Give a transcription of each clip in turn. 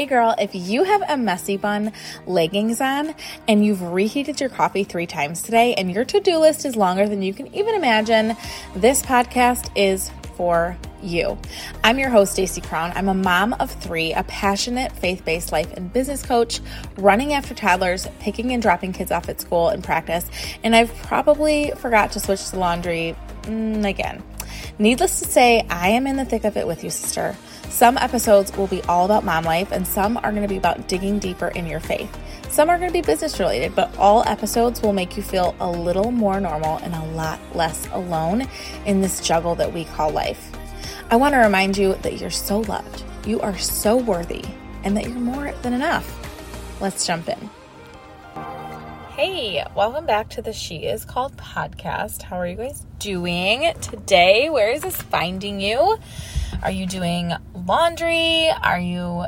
Hey girl, if you have a messy bun leggings on and you've reheated your coffee three times today and your to do list is longer than you can even imagine, this podcast is for you. I'm your host, Stacey Crown. I'm a mom of three, a passionate faith based life and business coach, running after toddlers, picking and dropping kids off at school and practice, and I've probably forgot to switch the laundry mm, again. Needless to say, I am in the thick of it with you, sister. Some episodes will be all about mom life, and some are going to be about digging deeper in your faith. Some are going to be business related, but all episodes will make you feel a little more normal and a lot less alone in this juggle that we call life. I want to remind you that you're so loved, you are so worthy, and that you're more than enough. Let's jump in. Hey, welcome back to the She Is Called podcast. How are you guys doing today? Where is this finding you? Are you doing laundry? Are you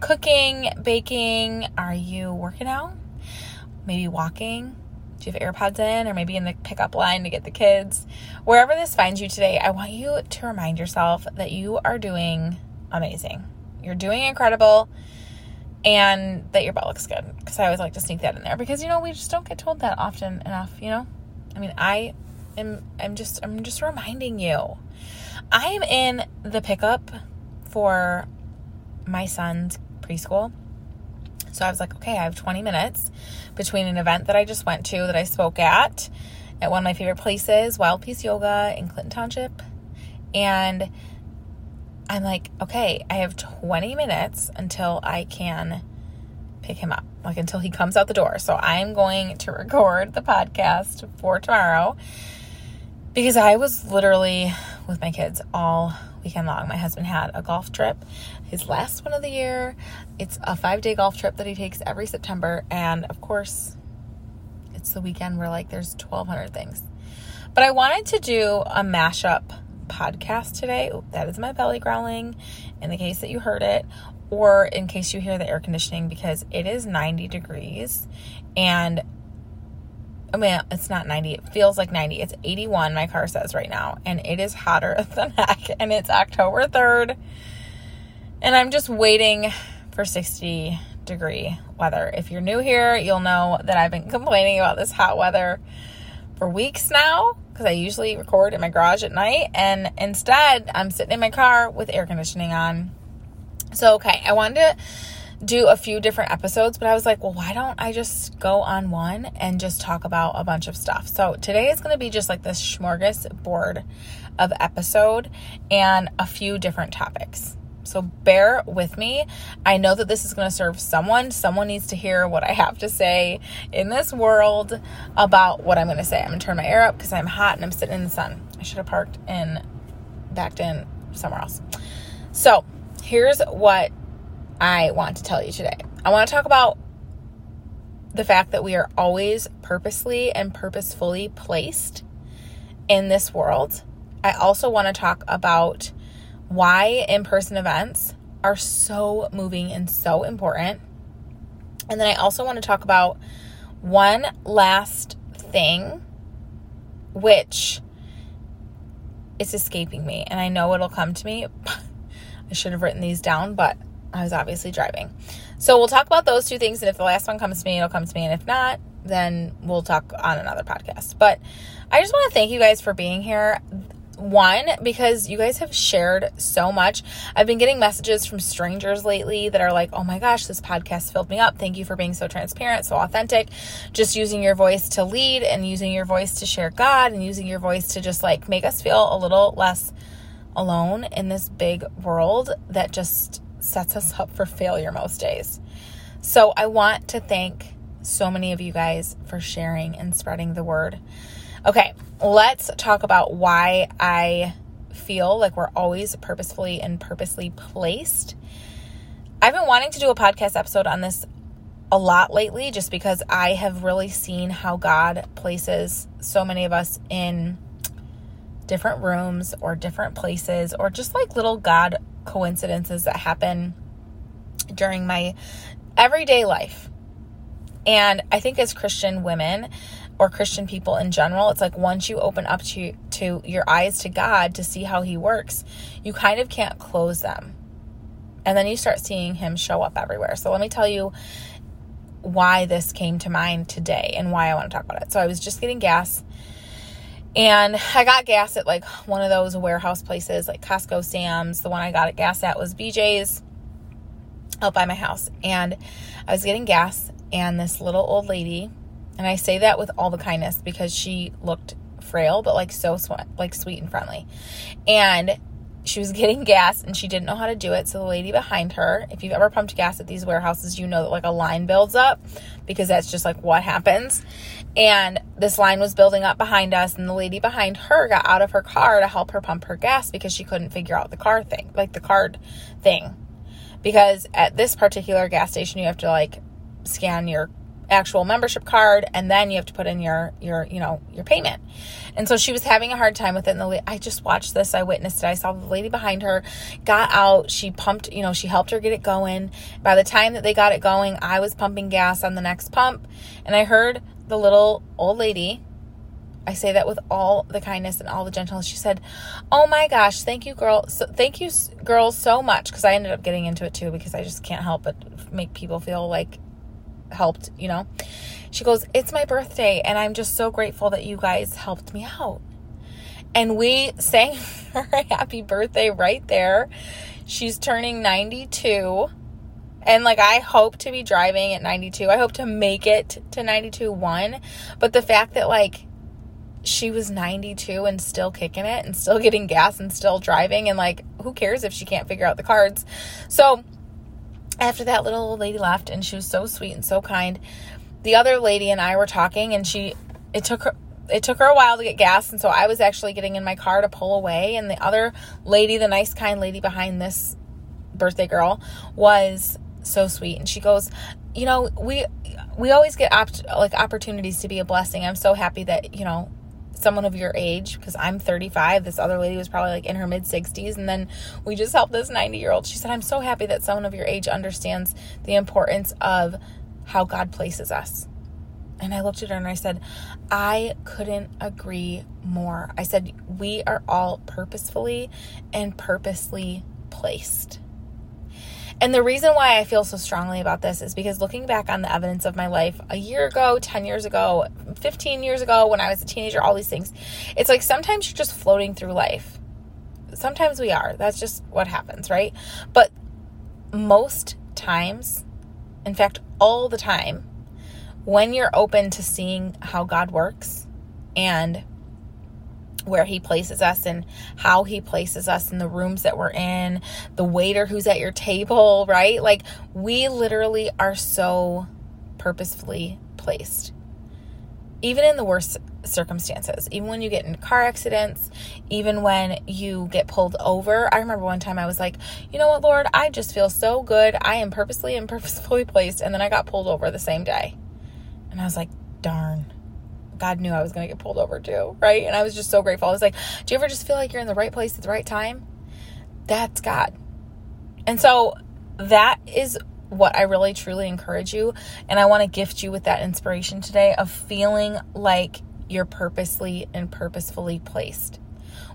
cooking, baking? Are you working out? Maybe walking? Do you have AirPods in or maybe in the pickup line to get the kids? Wherever this finds you today, I want you to remind yourself that you are doing amazing. You're doing incredible and that your butt looks good. Because I always like to sneak that in there because you know we just don't get told that often enough. You know, I mean, I am. I'm just. I'm just reminding you. I am in the pickup for my son's preschool. So I was like, okay, I have 20 minutes between an event that I just went to that I spoke at at one of my favorite places, Wild Peace Yoga in Clinton Township. And I'm like, okay, I have 20 minutes until I can pick him up, like until he comes out the door. So I'm going to record the podcast for tomorrow because I was literally with my kids all weekend long. My husband had a golf trip, his last one of the year. It's a five day golf trip that he takes every September. And of course, it's the weekend where like there's 1,200 things. But I wanted to do a mashup podcast today. Ooh, that is my belly growling in the case that you heard it, or in case you hear the air conditioning because it is 90 degrees and I mean, it's not 90. It feels like 90. It's 81, my car says right now. And it is hotter than heck. And it's October 3rd. And I'm just waiting for 60 degree weather. If you're new here, you'll know that I've been complaining about this hot weather for weeks now because I usually record in my garage at night. And instead, I'm sitting in my car with air conditioning on. So, okay, I wanted to do a few different episodes, but I was like, well, why don't I just go on one and just talk about a bunch of stuff? So today is going to be just like this smorgasbord of episode and a few different topics. So bear with me. I know that this is going to serve someone. Someone needs to hear what I have to say in this world about what I'm going to say. I'm going to turn my air up because I'm hot and I'm sitting in the sun. I should have parked and backed in somewhere else. So here's what I want to tell you today. I want to talk about the fact that we are always purposely and purposefully placed in this world. I also want to talk about why in person events are so moving and so important. And then I also want to talk about one last thing, which is escaping me. And I know it'll come to me. I should have written these down, but I was obviously driving. So we'll talk about those two things. And if the last one comes to me, it'll come to me. And if not, then we'll talk on another podcast. But I just want to thank you guys for being here. One, because you guys have shared so much. I've been getting messages from strangers lately that are like, oh my gosh, this podcast filled me up. Thank you for being so transparent, so authentic. Just using your voice to lead and using your voice to share God and using your voice to just like make us feel a little less alone in this big world that just sets us up for failure most days. So I want to thank so many of you guys for sharing and spreading the word. Okay, let's talk about why I feel like we're always purposefully and purposely placed. I've been wanting to do a podcast episode on this a lot lately just because I have really seen how God places so many of us in different rooms or different places or just like little God coincidences that happen during my everyday life. And I think as Christian women or Christian people in general, it's like once you open up to to your eyes to God to see how he works, you kind of can't close them And then you start seeing him show up everywhere. So let me tell you why this came to mind today and why I want to talk about it. So I was just getting gas and I got gas at like one of those warehouse places like Costco, Sam's. The one I got at gas at was BJ's out by my house. And I was getting gas and this little old lady, and I say that with all the kindness because she looked frail, but like so sweet, like sweet and friendly. And she was getting gas and she didn't know how to do it. So the lady behind her, if you've ever pumped gas at these warehouses, you know that like a line builds up because that's just like what happens. And this line was building up behind us, and the lady behind her got out of her car to help her pump her gas because she couldn't figure out the car thing, like the card thing. Because at this particular gas station, you have to like scan your actual membership card and then you have to put in your your you know your payment and so she was having a hard time with it and the i just watched this i witnessed it i saw the lady behind her got out she pumped you know she helped her get it going by the time that they got it going i was pumping gas on the next pump and i heard the little old lady I say that with all the kindness and all the gentleness. She said, "Oh my gosh, thank you, girl. So, thank you, girls, so much." Because I ended up getting into it too because I just can't help but make people feel like helped, you know. She goes, It's my birthday, and I'm just so grateful that you guys helped me out. And we sang her happy birthday right there. She's turning 92. And like, I hope to be driving at 92. I hope to make it to 92 one. But the fact that, like, she was 92 and still kicking it and still getting gas and still driving, and like, who cares if she can't figure out the cards? So, after that little old lady left and she was so sweet and so kind. The other lady and i were talking and she it took her it took her a while to get gas and so i was actually getting in my car to pull away and the other lady the nice kind lady behind this birthday girl was so sweet and she goes you know we we always get opt- like opportunities to be a blessing. I'm so happy that you know someone of your age because I'm 35. This other lady was probably like in her mid 60s. And then we just helped this 90 year old. She said, I'm so happy that someone of your age understands the importance of how God places us. And I looked at her and I said, I couldn't agree more. I said, we are all purposefully and purposely placed. And the reason why I feel so strongly about this is because looking back on the evidence of my life a year ago, 10 years ago, 15 years ago, when I was a teenager, all these things, it's like sometimes you're just floating through life. Sometimes we are. That's just what happens, right? But most times, in fact, all the time, when you're open to seeing how God works and where he places us and how he places us in the rooms that we're in, the waiter who's at your table, right? Like we literally are so purposefully placed. Even in the worst circumstances, even when you get in car accidents, even when you get pulled over. I remember one time I was like, you know what, Lord, I just feel so good. I am purposely and purposefully placed. And then I got pulled over the same day. And I was like, darn God knew I was going to get pulled over too, right? And I was just so grateful. I was like, do you ever just feel like you're in the right place at the right time? That's God. And so that is what I really truly encourage you. And I want to gift you with that inspiration today of feeling like you're purposely and purposefully placed.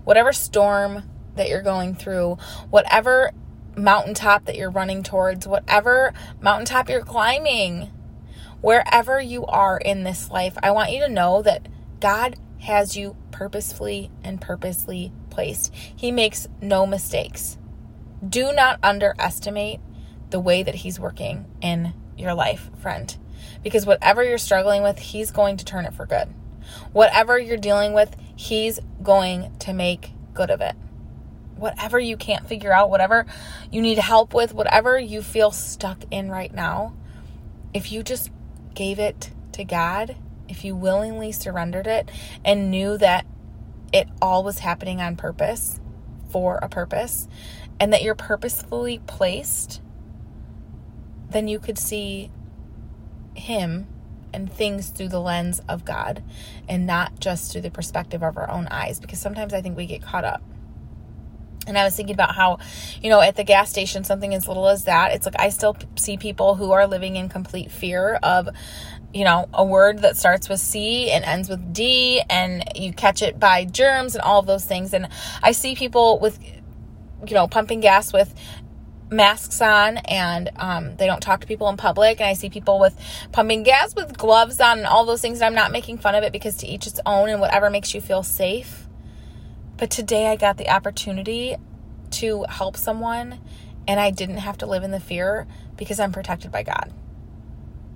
Whatever storm that you're going through, whatever mountaintop that you're running towards, whatever mountaintop you're climbing, wherever you are in this life, I want you to know that God has you purposefully and purposely placed. He makes no mistakes. Do not underestimate the way that He's working in your life, friend. Because whatever you're struggling with, He's going to turn it for good. Whatever you're dealing with, He's going to make good of it. Whatever you can't figure out, whatever you need help with, whatever you feel stuck in right now, if you just gave it to God, if you willingly surrendered it and knew that it all was happening on purpose for a purpose and that you're purposefully placed, then you could see Him and things through the lens of God and not just through the perspective of our own eyes because sometimes I think we get caught up. And I was thinking about how, you know, at the gas station, something as little as that, it's like I still see people who are living in complete fear of, you know, a word that starts with C and ends with D, and you catch it by germs and all of those things. And I see people with, you know, pumping gas with masks on and um, they don't talk to people in public. And i see people with pumping gas with gloves on and all those things. And i'm not making fun of it because to each its own and whatever makes you feel safe but today i got the opportunity to help someone and i didn't have to live in the fear because i'm protected by god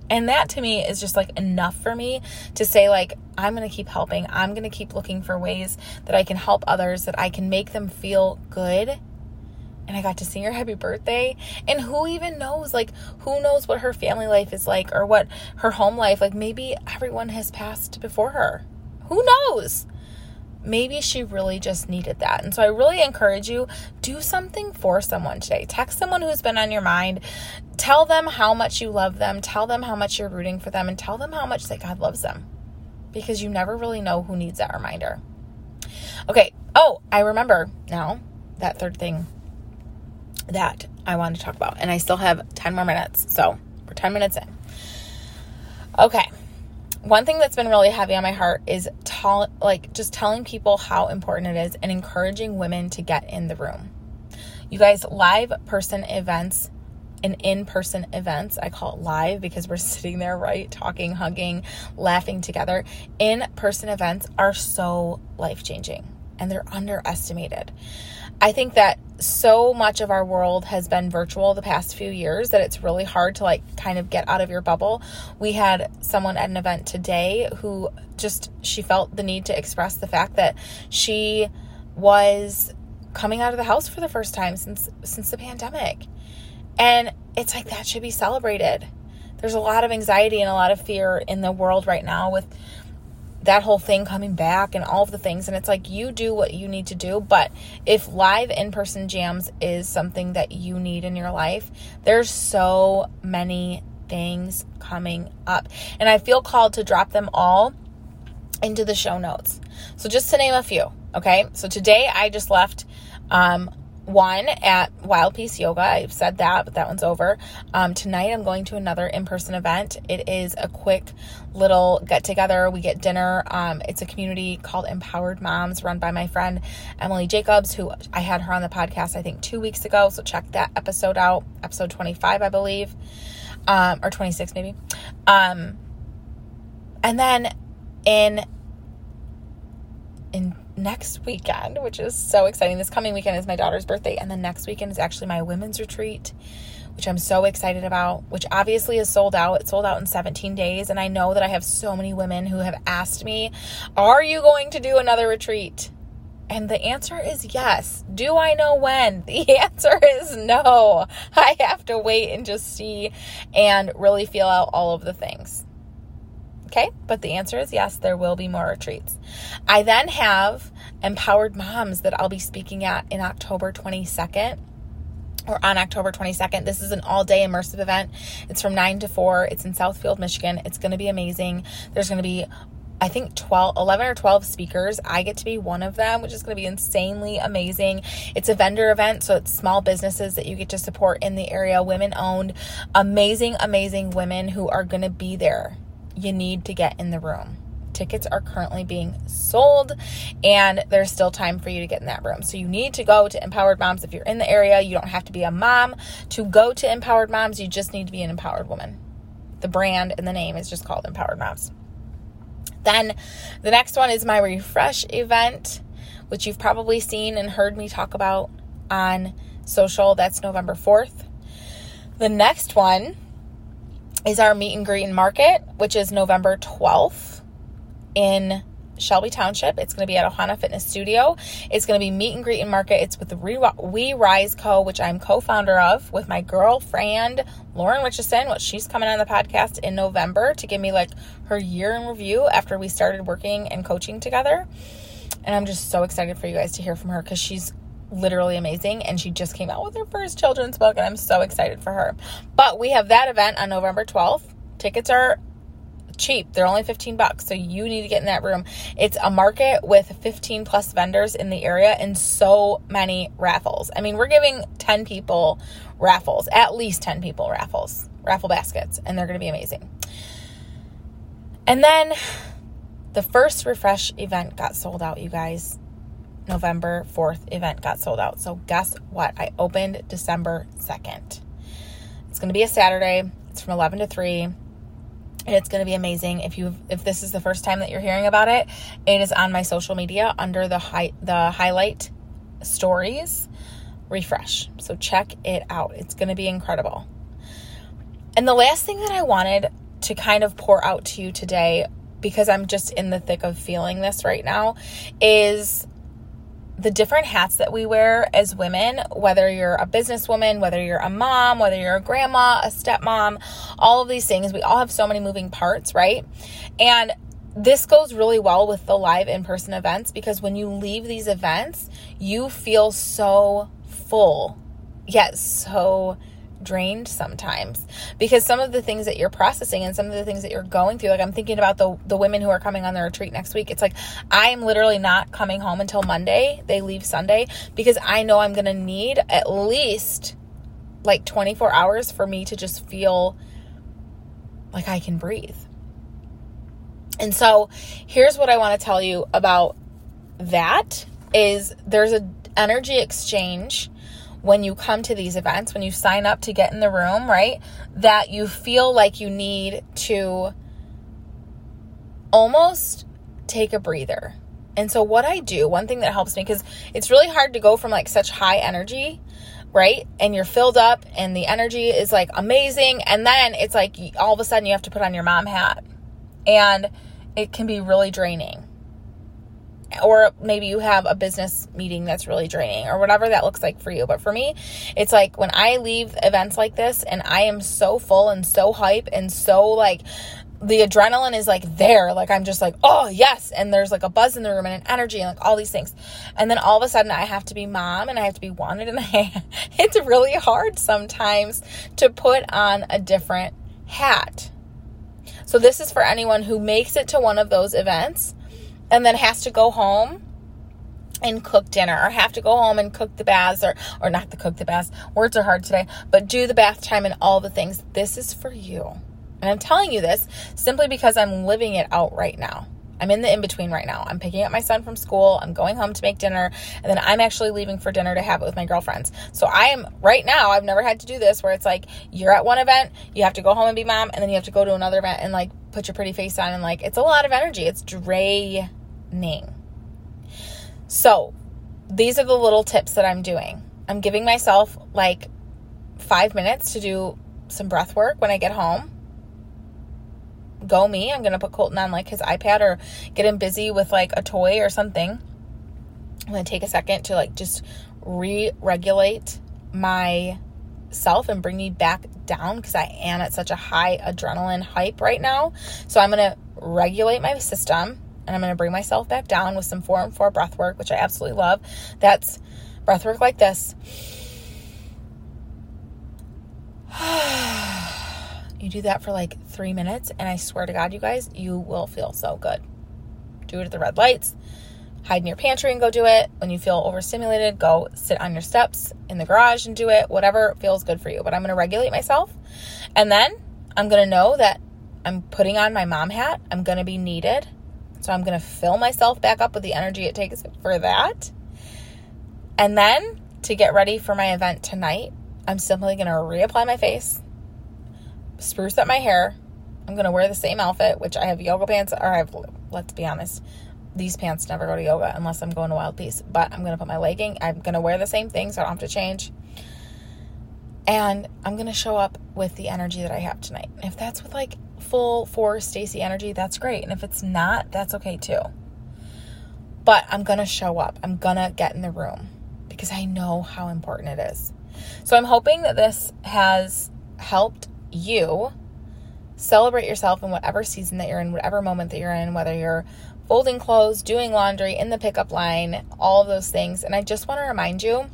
and that to me is just like enough for me to say, like, I'm going to keep helping. I'm going to keep looking for ways that I can help others, that I can make them feel good and I got to sing her happy birthday. And who even knows? Like, who knows what her family life is like or what her home life? Like, maybe everyone has passed before her. Who knows? Maybe she really just needed that. And so I really encourage you do something for someone today. Text someone who's been on your mind. Tell them how much you love them. Tell them how much you're rooting for them and tell them how much that God loves them. Because you never really know who needs that reminder. Okay. Oh, I remember now that third thing that I want to talk about. And I still have 10 more minutes. So we're 10 minutes in. Okay. One thing that's been really heavy on my heart is tell, like just telling people how important it is and encouraging women to get in the room. You guys, live person events and in person events, I call it live because we're sitting there, right? Talking, hugging, laughing together. In person events are so life changing and they're underestimated. I think that so much of our world has been virtual the past few years that it's really hard to like kind of get out of your bubble. We had someone at an event today who just she felt the need to express the fact that she was coming out of the house for the first time since since the pandemic. And it's like that should be celebrated. There's a lot of anxiety and a lot of fear in the world right now with that whole thing coming back and all of the things. And it's like you do what you need to do. But if live in person jams is something that you need in your life, there's so many things coming up. And I feel called to drop them all into the show notes. So just to name a few, okay? So today I just left um, one at Wild Peace Yoga. I've said that, but that one's over. Um, tonight, I'm going to another in person event. It is a quick little get together. We get dinner. Um, it's a community called Empowered Moms, run by my friend Emily Jacobs, who I had her on the podcast, I think, two weeks ago. So check that episode out, episode 25, I believe, um, or 26 maybe. Um, and then in in next weekend, which is so exciting. This coming weekend is my daughter's birthday, and the next weekend is actually my women's retreat, which I'm so excited about, which obviously is sold out. It sold out in 17 days, and I know that I have so many women who have asked me, Are you going to do another retreat? And the answer is yes. Do I know when? The answer is no. I have to wait and just see and really feel out all of the things. Okay, but the answer is yes, there will be more retreats. I then have Empowered Moms that I'll be speaking at in October 22nd or on October 22nd. This is an all day immersive event. It's from 9 to 4. It's in Southfield, Michigan. It's going to be amazing. There's going to be I think 12, 11 or 12 speakers. I get to be one of them, which is going to be insanely amazing. It's a vendor event, so it's small businesses that you get to support in the area, women owned, amazing, amazing women who are going to be there you need to get in the room. Tickets are currently being sold and there's still time for you to get in that room. So you need to go to Empowered Moms if you're in the area. You don't have to be a mom to go to Empowered Moms. You just need to be an empowered woman. The brand and the name is just called Empowered Moms. Then the next one is my refresh event, which you've probably seen and heard me talk about on social. That's November 4th. The next one is our meet and greet and market, which is November 12th in Shelby Township. It's going to be at Ohana Fitness Studio. It's going to be meet and greet and market. It's with the We Rise Co., which I'm co-founder of with my girlfriend Lauren Richardson. Which she's coming on the podcast in November to give me like her year in review after we started working and coaching together. And I'm just so excited for you guys to hear from her because she's literally amazing and she just came out with her first children's book and I'm so excited for her. But we have that event on November 12th. Tickets are cheap. They're only 15 bucks. So you need to get in that room. It's a market with 15 plus vendors in the area and so many raffles. I mean, we're giving 10 people raffles, at least 10 people raffles, raffle baskets, and they're going to be amazing. And then the first refresh event got sold out, you guys November 4th event got sold out. So, guess what? I opened December 2nd. It's going to be a Saturday. It's from 11 to 3 and it's going to be amazing if you if this is the first time that you're hearing about it it is on my social media under the high the highlight stories refresh so check it out it's going to be incredible and the last thing that i wanted to kind of pour out to you today because i'm just in the thick of feeling this right now is the different hats that we wear as women, whether you're a businesswoman, whether you're a mom, whether you're a grandma, a stepmom, all of these things, we all have so many moving parts, right? And this goes really well with the live in person events because when you leave these events, you feel so full, yet so drained sometimes. Because some of the things that you're processing and some of the things that you're going through like i'm thinking about the the women who are coming on the retreat next week it's like i'm literally not coming home until monday. They leave sunday because i know i'm going to need at least like 24 hours for me to just feel like i can breathe. And so here's what i want to tell you about that is there's a energy exchange when you come to these events, when you sign up to get in the room, right? That you feel like you need to almost take a breather. And so, what I do, one thing that helps me, because it's really hard to go from like such high energy, right? And you're filled up and the energy is like amazing. And then it's like all of a sudden you have to put on your mom hat. And it can be really draining or maybe you have a business meeting that's really draining or whatever that looks like for you. But for me, it's like when I leave events like this and I am so full and so hype and so like the adrenaline is like there. Like I'm just like, oh yes. And there's like a buzz in the room and an energy and like all these things. And then all of a sudden I have to be mom and I have to be wanted. And I, it's really hard sometimes to put on a different hat. So this is for anyone who makes it to one of those events and then has to go home and cook dinner or have to go home and cook the baths or or not the cook the baths words are hard today but do the bath time and all the things. This is for you. And i'm telling you this simply because i'm living it out right now. I'm in the in between right now. I'm picking up my son from school. I'm going home to make dinner. And then i'm actually leaving for dinner to have it with my girlfriends. So i am right now i've never had to do this where it's like you're at one event you have to go home and be mom and then you have to go to another event and like put your pretty face on. And like it's a lot of energy. It's draining name. So, these are the little tips that I'm doing. I'm giving myself like five minutes to do some breath work when I get home. Go me. I'm going to put Colton on like his iPad or get him busy with like a toy or something. I'm going to take a second to like just re regulate myself and bring me back down because I am at such a high adrenaline hype right now. So I'm going to regulate my system and I'm going to bring myself back down with some four and four breath work, which I absolutely love. That's breath work like this. you do that for like three minutes, and I swear to God, you guys, you will feel so good. Do it at the red lights. Hide in your pantry and go do it. When you feel overstimulated, go sit on your steps in the garage and do it. Whatever feels good for you. But I'm going to regulate myself. And then I'm going to know that I'm putting on my mom hat. I'm going to be needed. So I'm going to fill myself back up with the energy it takes for that. And then to get ready for my event tonight, I'm simply going to reapply my face, spruce up my hair. I'm going to wear the same outfit, which I have yoga pants, or I have, let's be honest, these pants never go to yoga unless I'm going to Wild Peace. But I'm going to put my legging, I'm going to wear the same thing so I don't have to change. And I'm going to show up with the energy that I have tonight. If that's with like full for Stacy energy, that's great. And if it's not, that's okay too. But I'm going to show up. I'm going to get in the room because I know how important it is. So I'm hoping that this has helped you celebrate yourself in whatever season that you're in, whatever moment that you're in, whether you're folding clothes, doing laundry, in the pickup line, all of those things. And I just want to remind you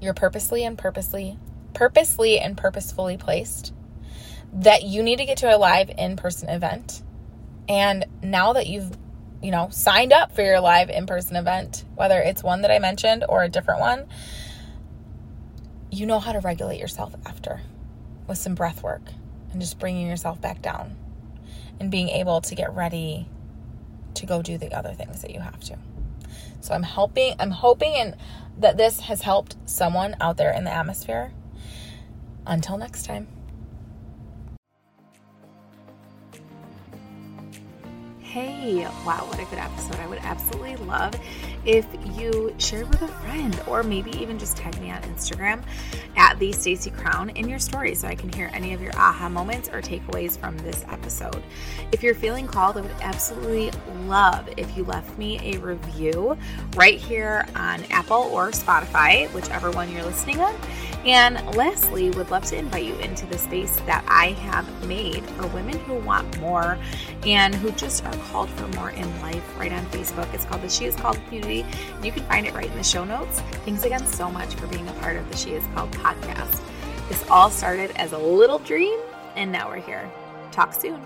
you're purposely and purposely, purposely and purposefully placed that you need to get to a live in person event. And now that you've, you know, signed up for your live in person event, whether it's one that I mentioned or a different one, you know how to regulate yourself after with some breath work and just bringing yourself back down and being able to get ready to go do the other things that you have to. So I'm helping, I'm hoping and that this has helped someone out there in the atmosphere. Until next time. Hey, wow, what a good episode. I would absolutely love if you shared with a friend or maybe even just tag me on Instagram at the Stacy Crown in your story so I can hear any of your aha moments or takeaways from this episode. If you're feeling called, I would absolutely love if you left me a review right here on Apple or Spotify, whichever one you're listening on. And lastly, would love to invite you into the space that I have made for women who want more and who just are called for more in life right on Facebook. It's called the She Is Called Community. You can find it right in the show notes. Thanks again so much for being a part of the She Is Called podcast. This all started as a little dream, and now we're here. Talk soon.